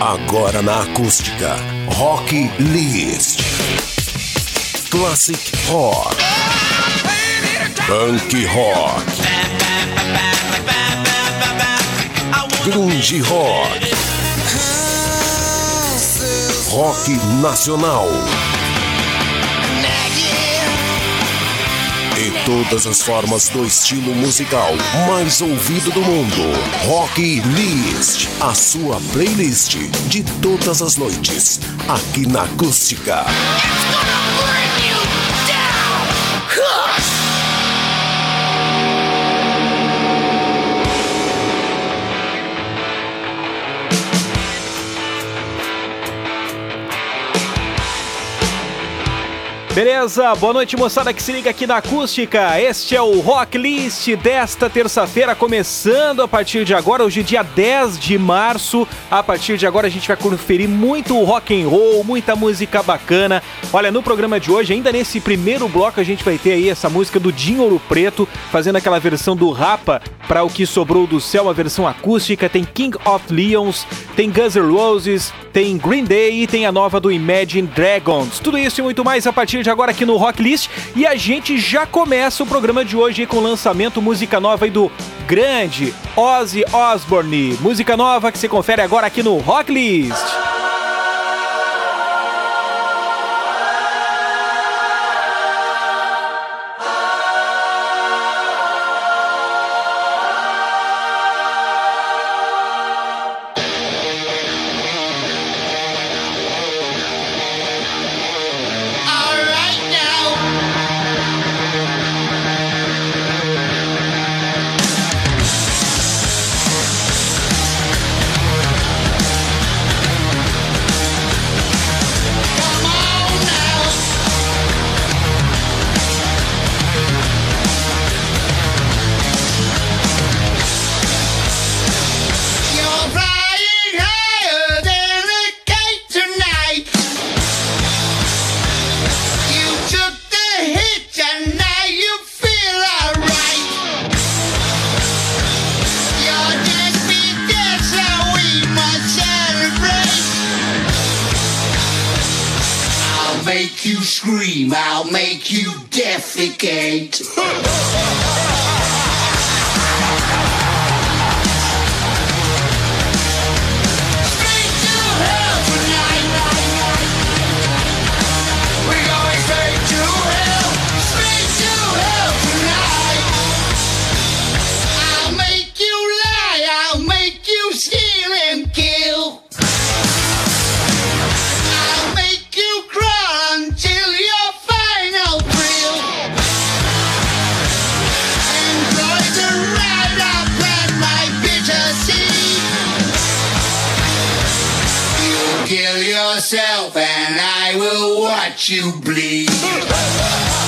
Agora na acústica, Rock List. Classic Rock. Punk Rock. Grunge Rock. Rock Nacional. Todas as formas do estilo musical mais ouvido do mundo. Rock List, a sua playlist de todas as noites, aqui na Acústica. Beleza? Boa noite, moçada que se liga aqui na Acústica. Este é o Rock List desta terça-feira, começando a partir de agora, hoje dia 10 de março. A partir de agora a gente vai conferir muito rock and roll, muita música bacana. Olha, no programa de hoje, ainda nesse primeiro bloco, a gente vai ter aí essa música do Dinho Ouro Preto, fazendo aquela versão do Rapa para o que sobrou do céu, uma versão acústica. Tem King of Leons, tem Guns N' Roses, tem Green Day e tem a nova do Imagine Dragons. Tudo isso e muito mais a partir de agora aqui no Rock List. E a gente já começa o programa de hoje com o lançamento música nova aí do grande Ozzy Osbourne. Música nova que você confere agora aqui no Rock List. you bleed.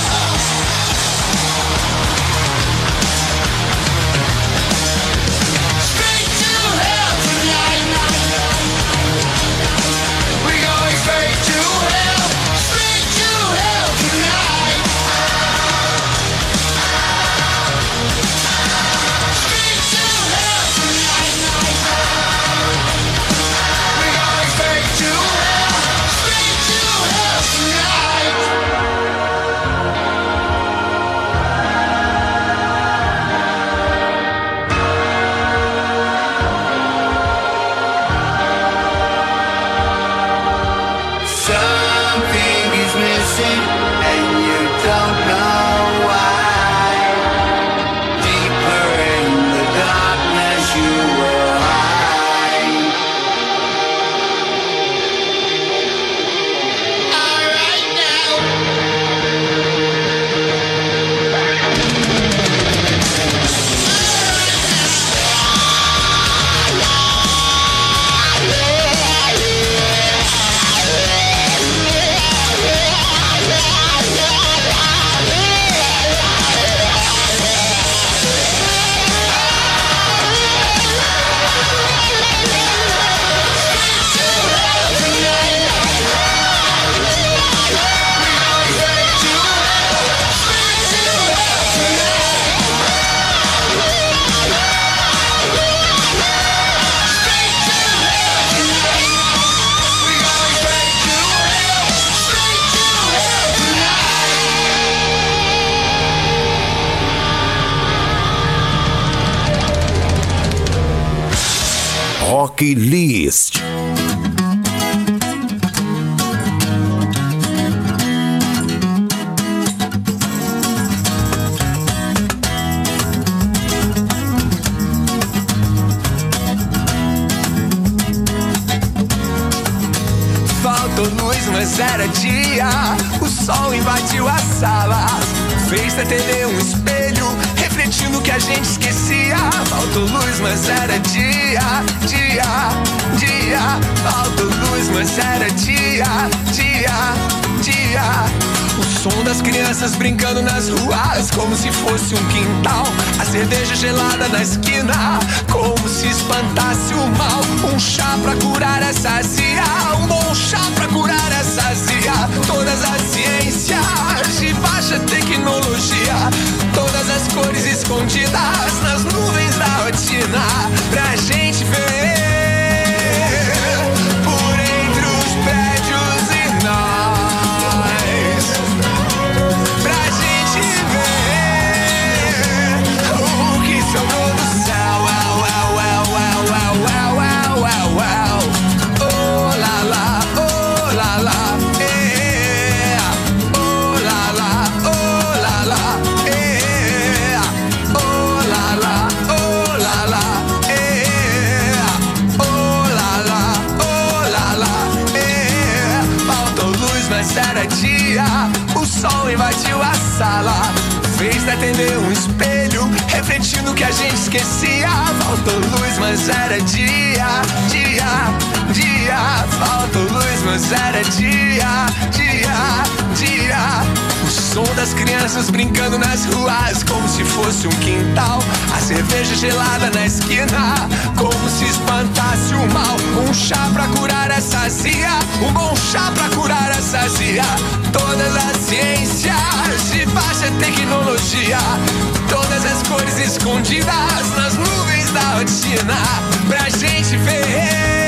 Rock List. Faltou luz, mas era dia. O sol invadiu a sala. Fez da TV um gente esquecia. Faltou luz, mas era dia, dia, dia. Faltou luz, mas era dia, dia, dia. O som das crianças brincando nas ruas, como se fosse um quintal. A cerveja gelada na esquina, como se espantasse o mal. Um chá pra curar essa azia, um bom chá pra curar essa azia. Todas as ciências de baixa tecnologia, todas as cores escondidas nas nuvens da rotina, pra gente TV um espelho, refletindo que a gente esquecia. Faltou luz, mas era dia, dia, dia. Faltou luz, mas era dia, dia, dia. Som das crianças brincando nas ruas, como se fosse um quintal. A cerveja gelada na esquina, como se espantasse o mal. Um chá pra curar essa azia, um bom chá pra curar essa azia. Todas as ciências de baixa tecnologia, todas as cores escondidas nas nuvens da rotina, pra gente ver.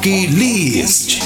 Rock List.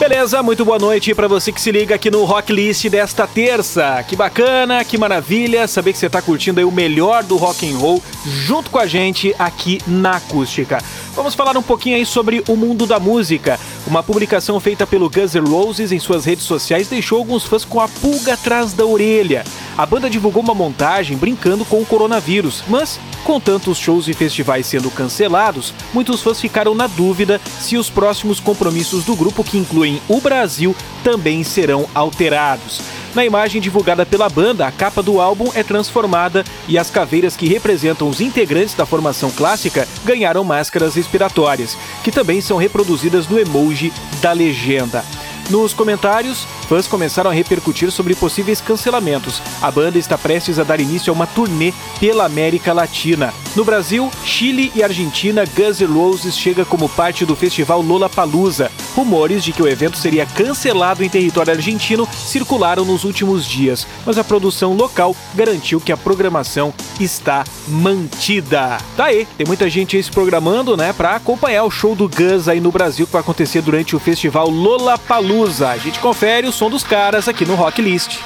Beleza, muito boa noite pra você que se liga aqui no Rock List desta terça. Que bacana, que maravilha saber que você tá curtindo aí o melhor do rock and roll junto com a gente aqui na Acústica. Vamos falar um pouquinho aí sobre o mundo da música. Uma publicação feita pelo Guns N' Roses em suas redes sociais deixou alguns fãs com a pulga atrás da orelha. A banda divulgou uma montagem brincando com o coronavírus, mas com tantos shows e festivais sendo cancelados, muitos fãs ficaram na dúvida se os próximos compromissos do grupo, que incluem o Brasil, também serão alterados. Na imagem divulgada pela banda, a capa do álbum é transformada e as caveiras que representam os integrantes da formação clássica ganharam máscaras respiratórias, que também são reproduzidas no emoji da legenda. Nos comentários, fãs começaram a repercutir sobre possíveis cancelamentos. A banda está prestes a dar início a uma turnê pela América Latina. No Brasil, Chile e Argentina, Guns N' Roses chega como parte do festival Lollapalooza. Rumores de que o evento seria cancelado em território argentino circularam nos últimos dias, mas a produção local garantiu que a programação está mantida. Tá aí, tem muita gente se programando, né, para acompanhar o show do Guns aí no Brasil que vai acontecer durante o festival Lollapalooza. A gente confere o som dos caras aqui no Rock List.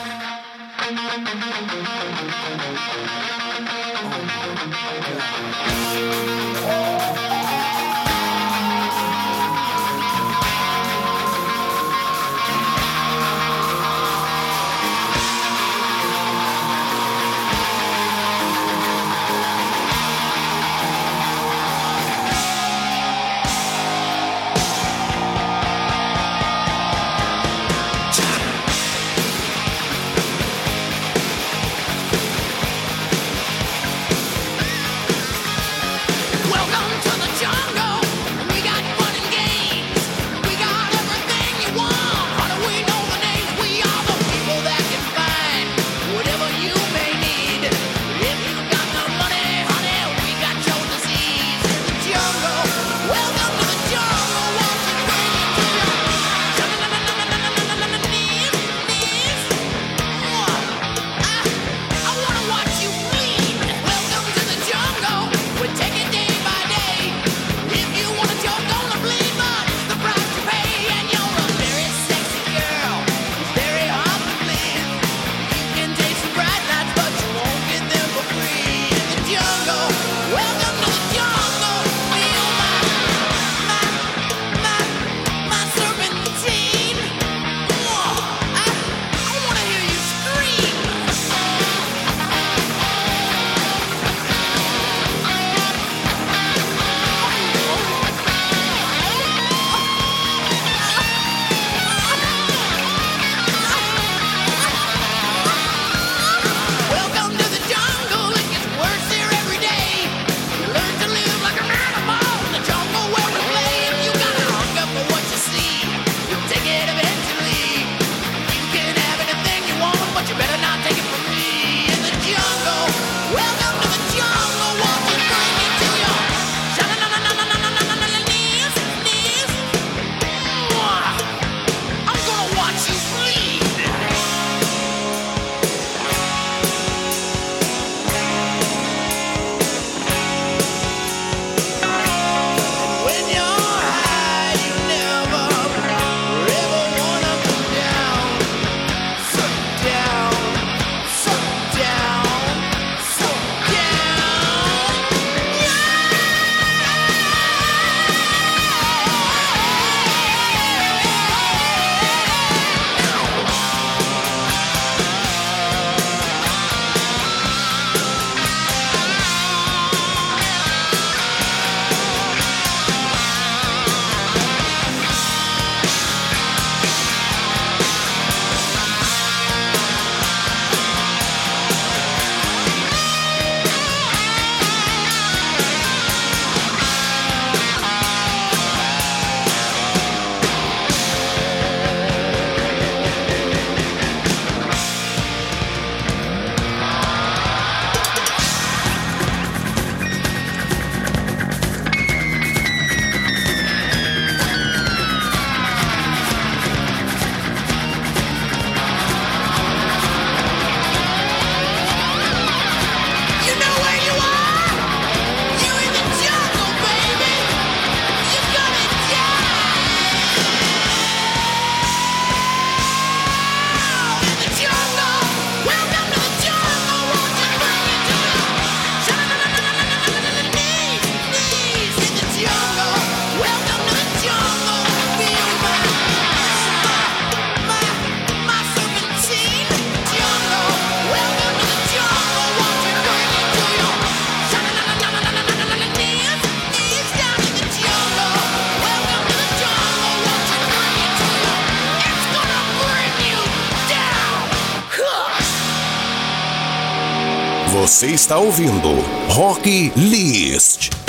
Você está ouvindo Rock List.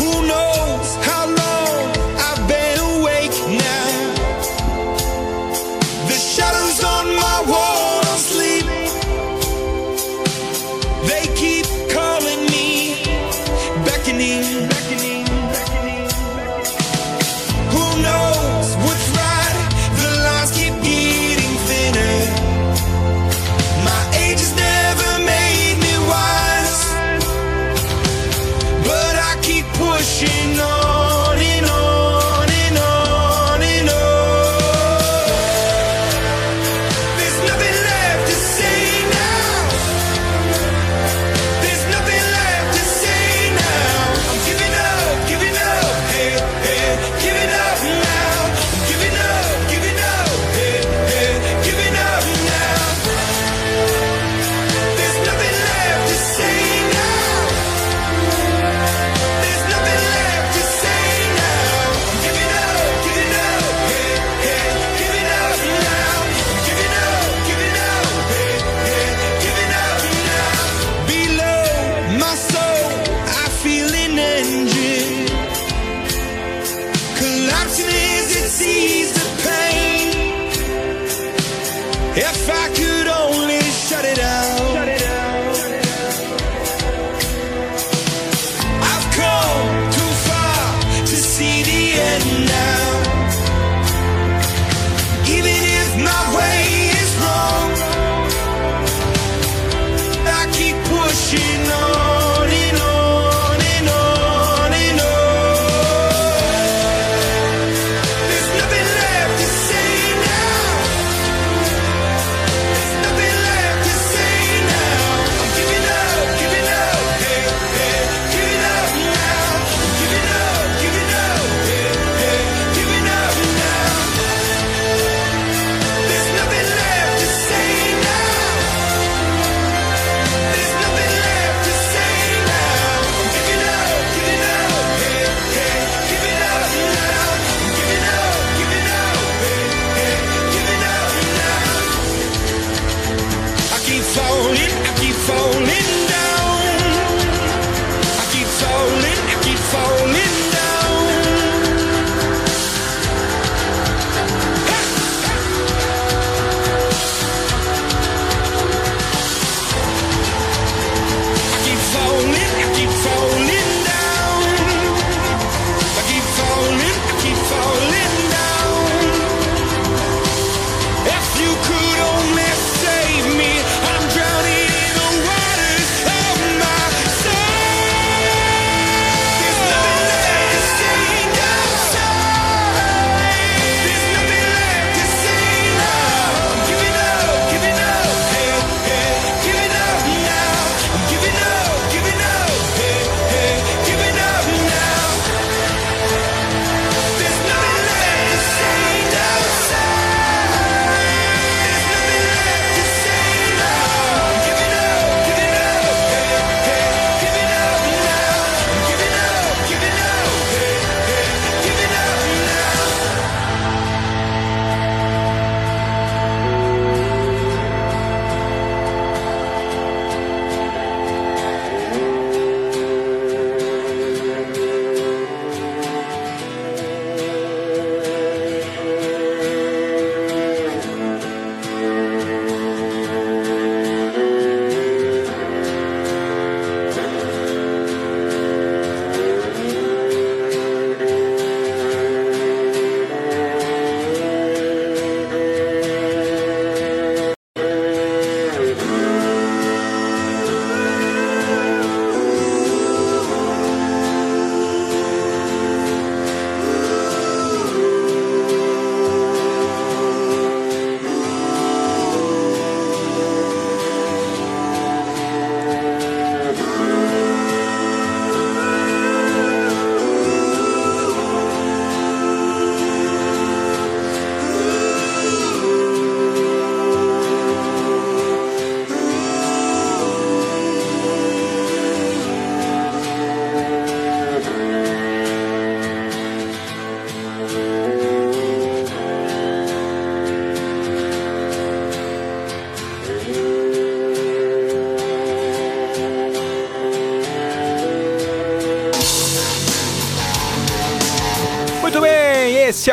Who knows how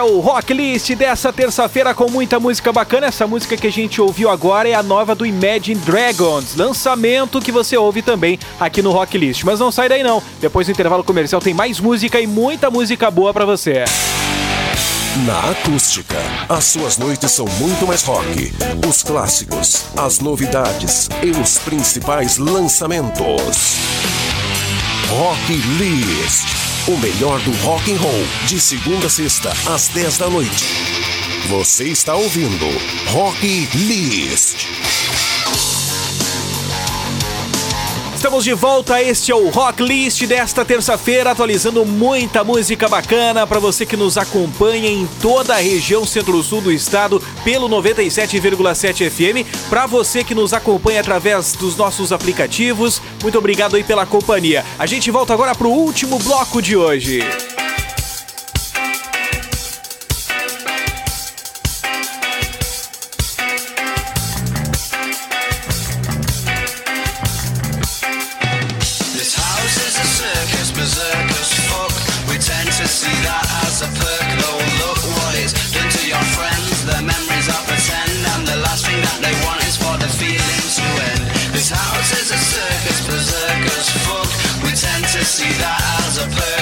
o Rocklist dessa terça-feira com muita música bacana. Essa música que a gente ouviu agora é a nova do Imagine Dragons, lançamento que você ouve também aqui no Rocklist. Mas não sai daí não. Depois do intervalo comercial tem mais música e muita música boa para você. Na acústica, as suas noites são muito mais rock. Os clássicos, as novidades e os principais lançamentos. Rocklist o melhor do rock and roll, de segunda a sexta, às 10 da noite. Você está ouvindo Rock List. estamos de volta. Este é o Rock List desta terça-feira, atualizando muita música bacana para você que nos acompanha em toda a região centro-sul do estado pelo 97,7 FM. Para você que nos acompanha através dos nossos aplicativos, muito obrigado aí pela companhia. A gente volta agora para o último bloco de hoje. see the eyes of her.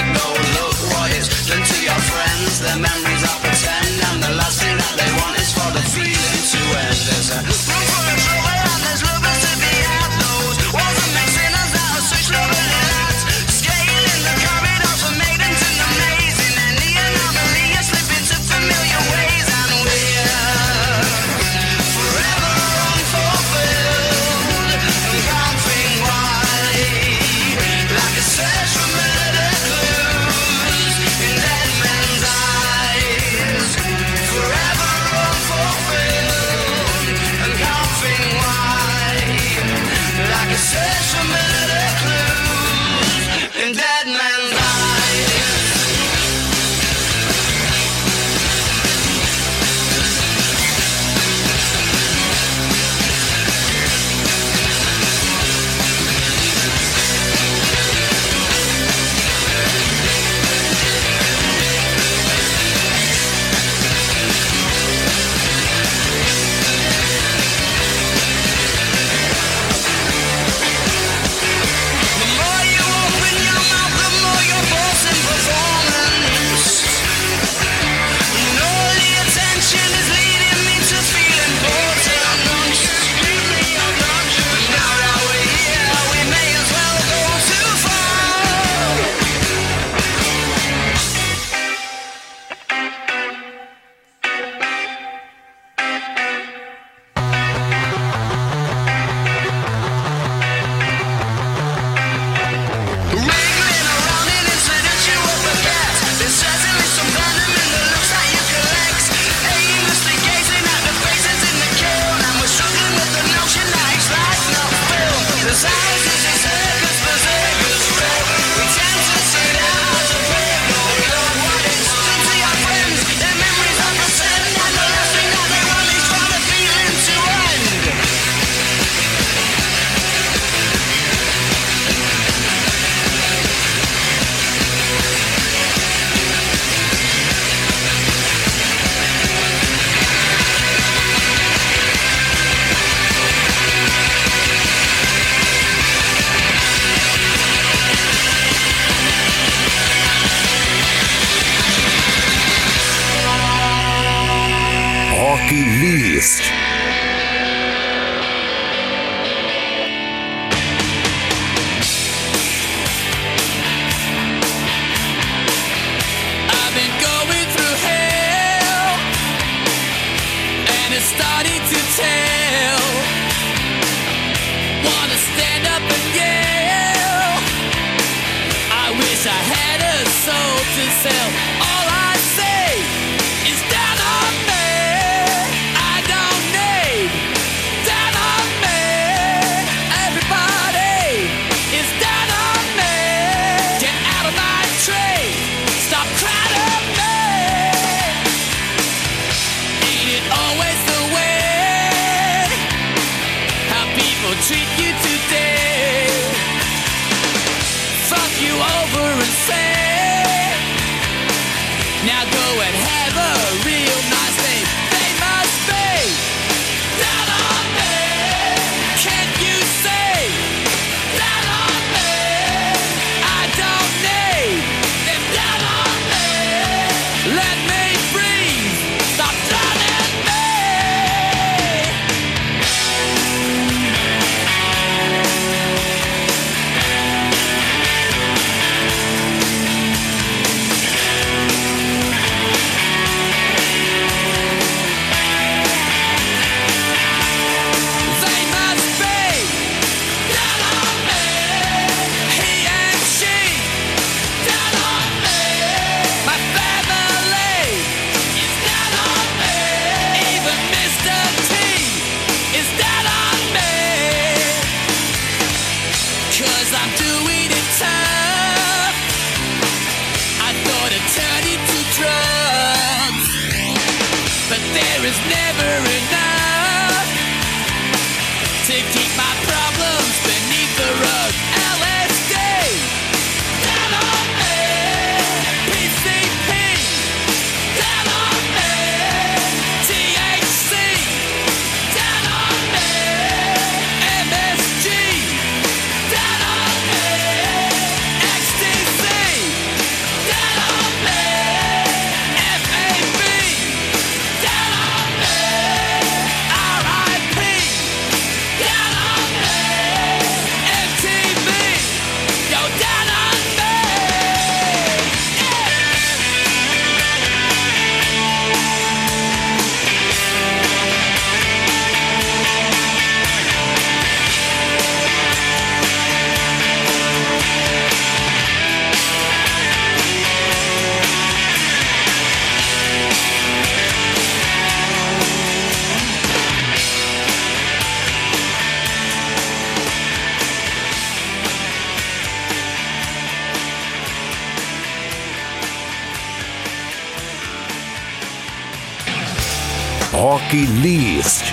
Rock List.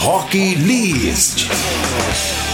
Rock List.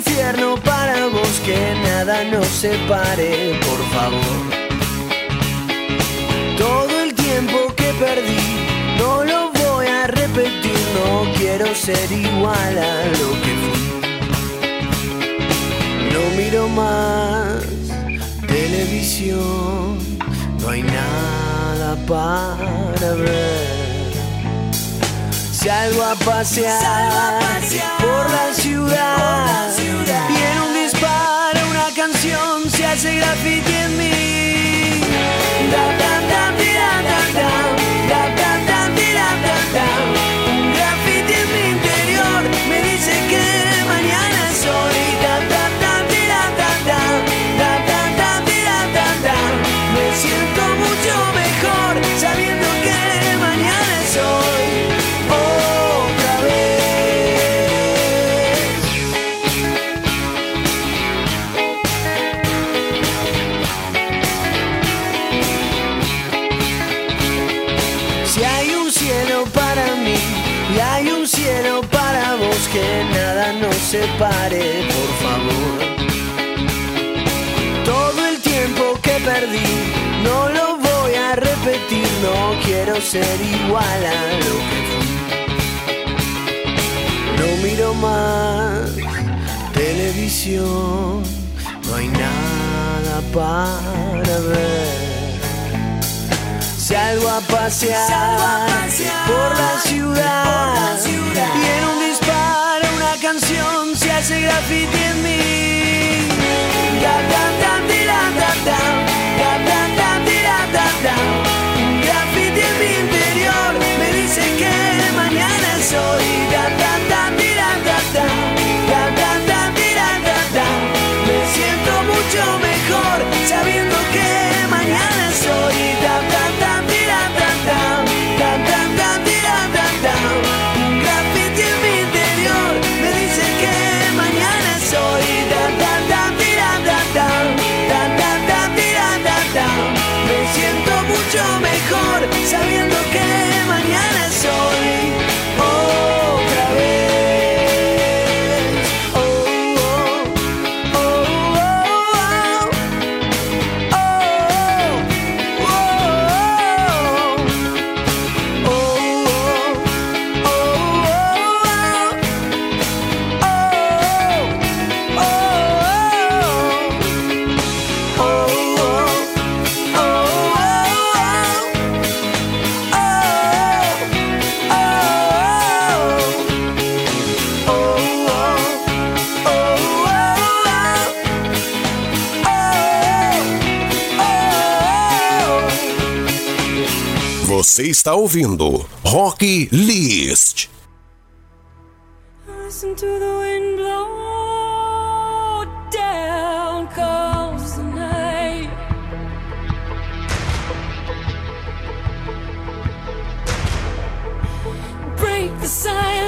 Infierno para vos, que nada nos separe, por favor. Todo el tiempo que perdí, no lo voy a repetir, no quiero ser igual a lo que fui. No miro más televisión, no hay nada para ver. Salgo a pasear, por la ciudad, canción se hace graffiti en mí. Da, da, da, tira, da, da, da, da, por favor. Todo el tiempo que perdí, no lo voy a repetir, no quiero ser igual a lo que fui. No miro más televisión, no hay nada para ver. Salgo a pasear, por, la ciudad, y en un disparo canción se hace graffiti en mí. Da, da, da, tira, da, da, da, da, da, tira, da, da. Un graffiti en mi interior me dice que mañana soy. Você está ouvindo Rock List. Listen to the wind blow down comes the night. Break the silence,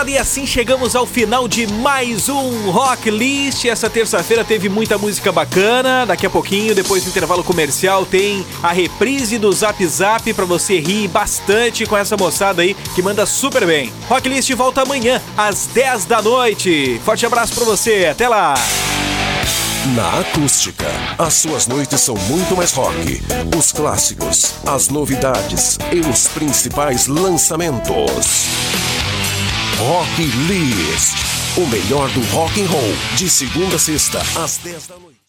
Moçada? E assim chegamos ao final de mais um Rock List. Essa terça-feira teve muita música bacana. Daqui a pouquinho, depois do intervalo comercial, tem a reprise do Zap Zap pra você rir bastante com essa moçada aí que manda super bem. Rock List volta amanhã às 10 da noite. Forte abraço pra você. Até lá. Na acústica, as suas noites são muito mais rock. Os clássicos, as novidades e os principais lançamentos. Rock List, o melhor do rock and roll, de segunda a sexta às 10 da noite.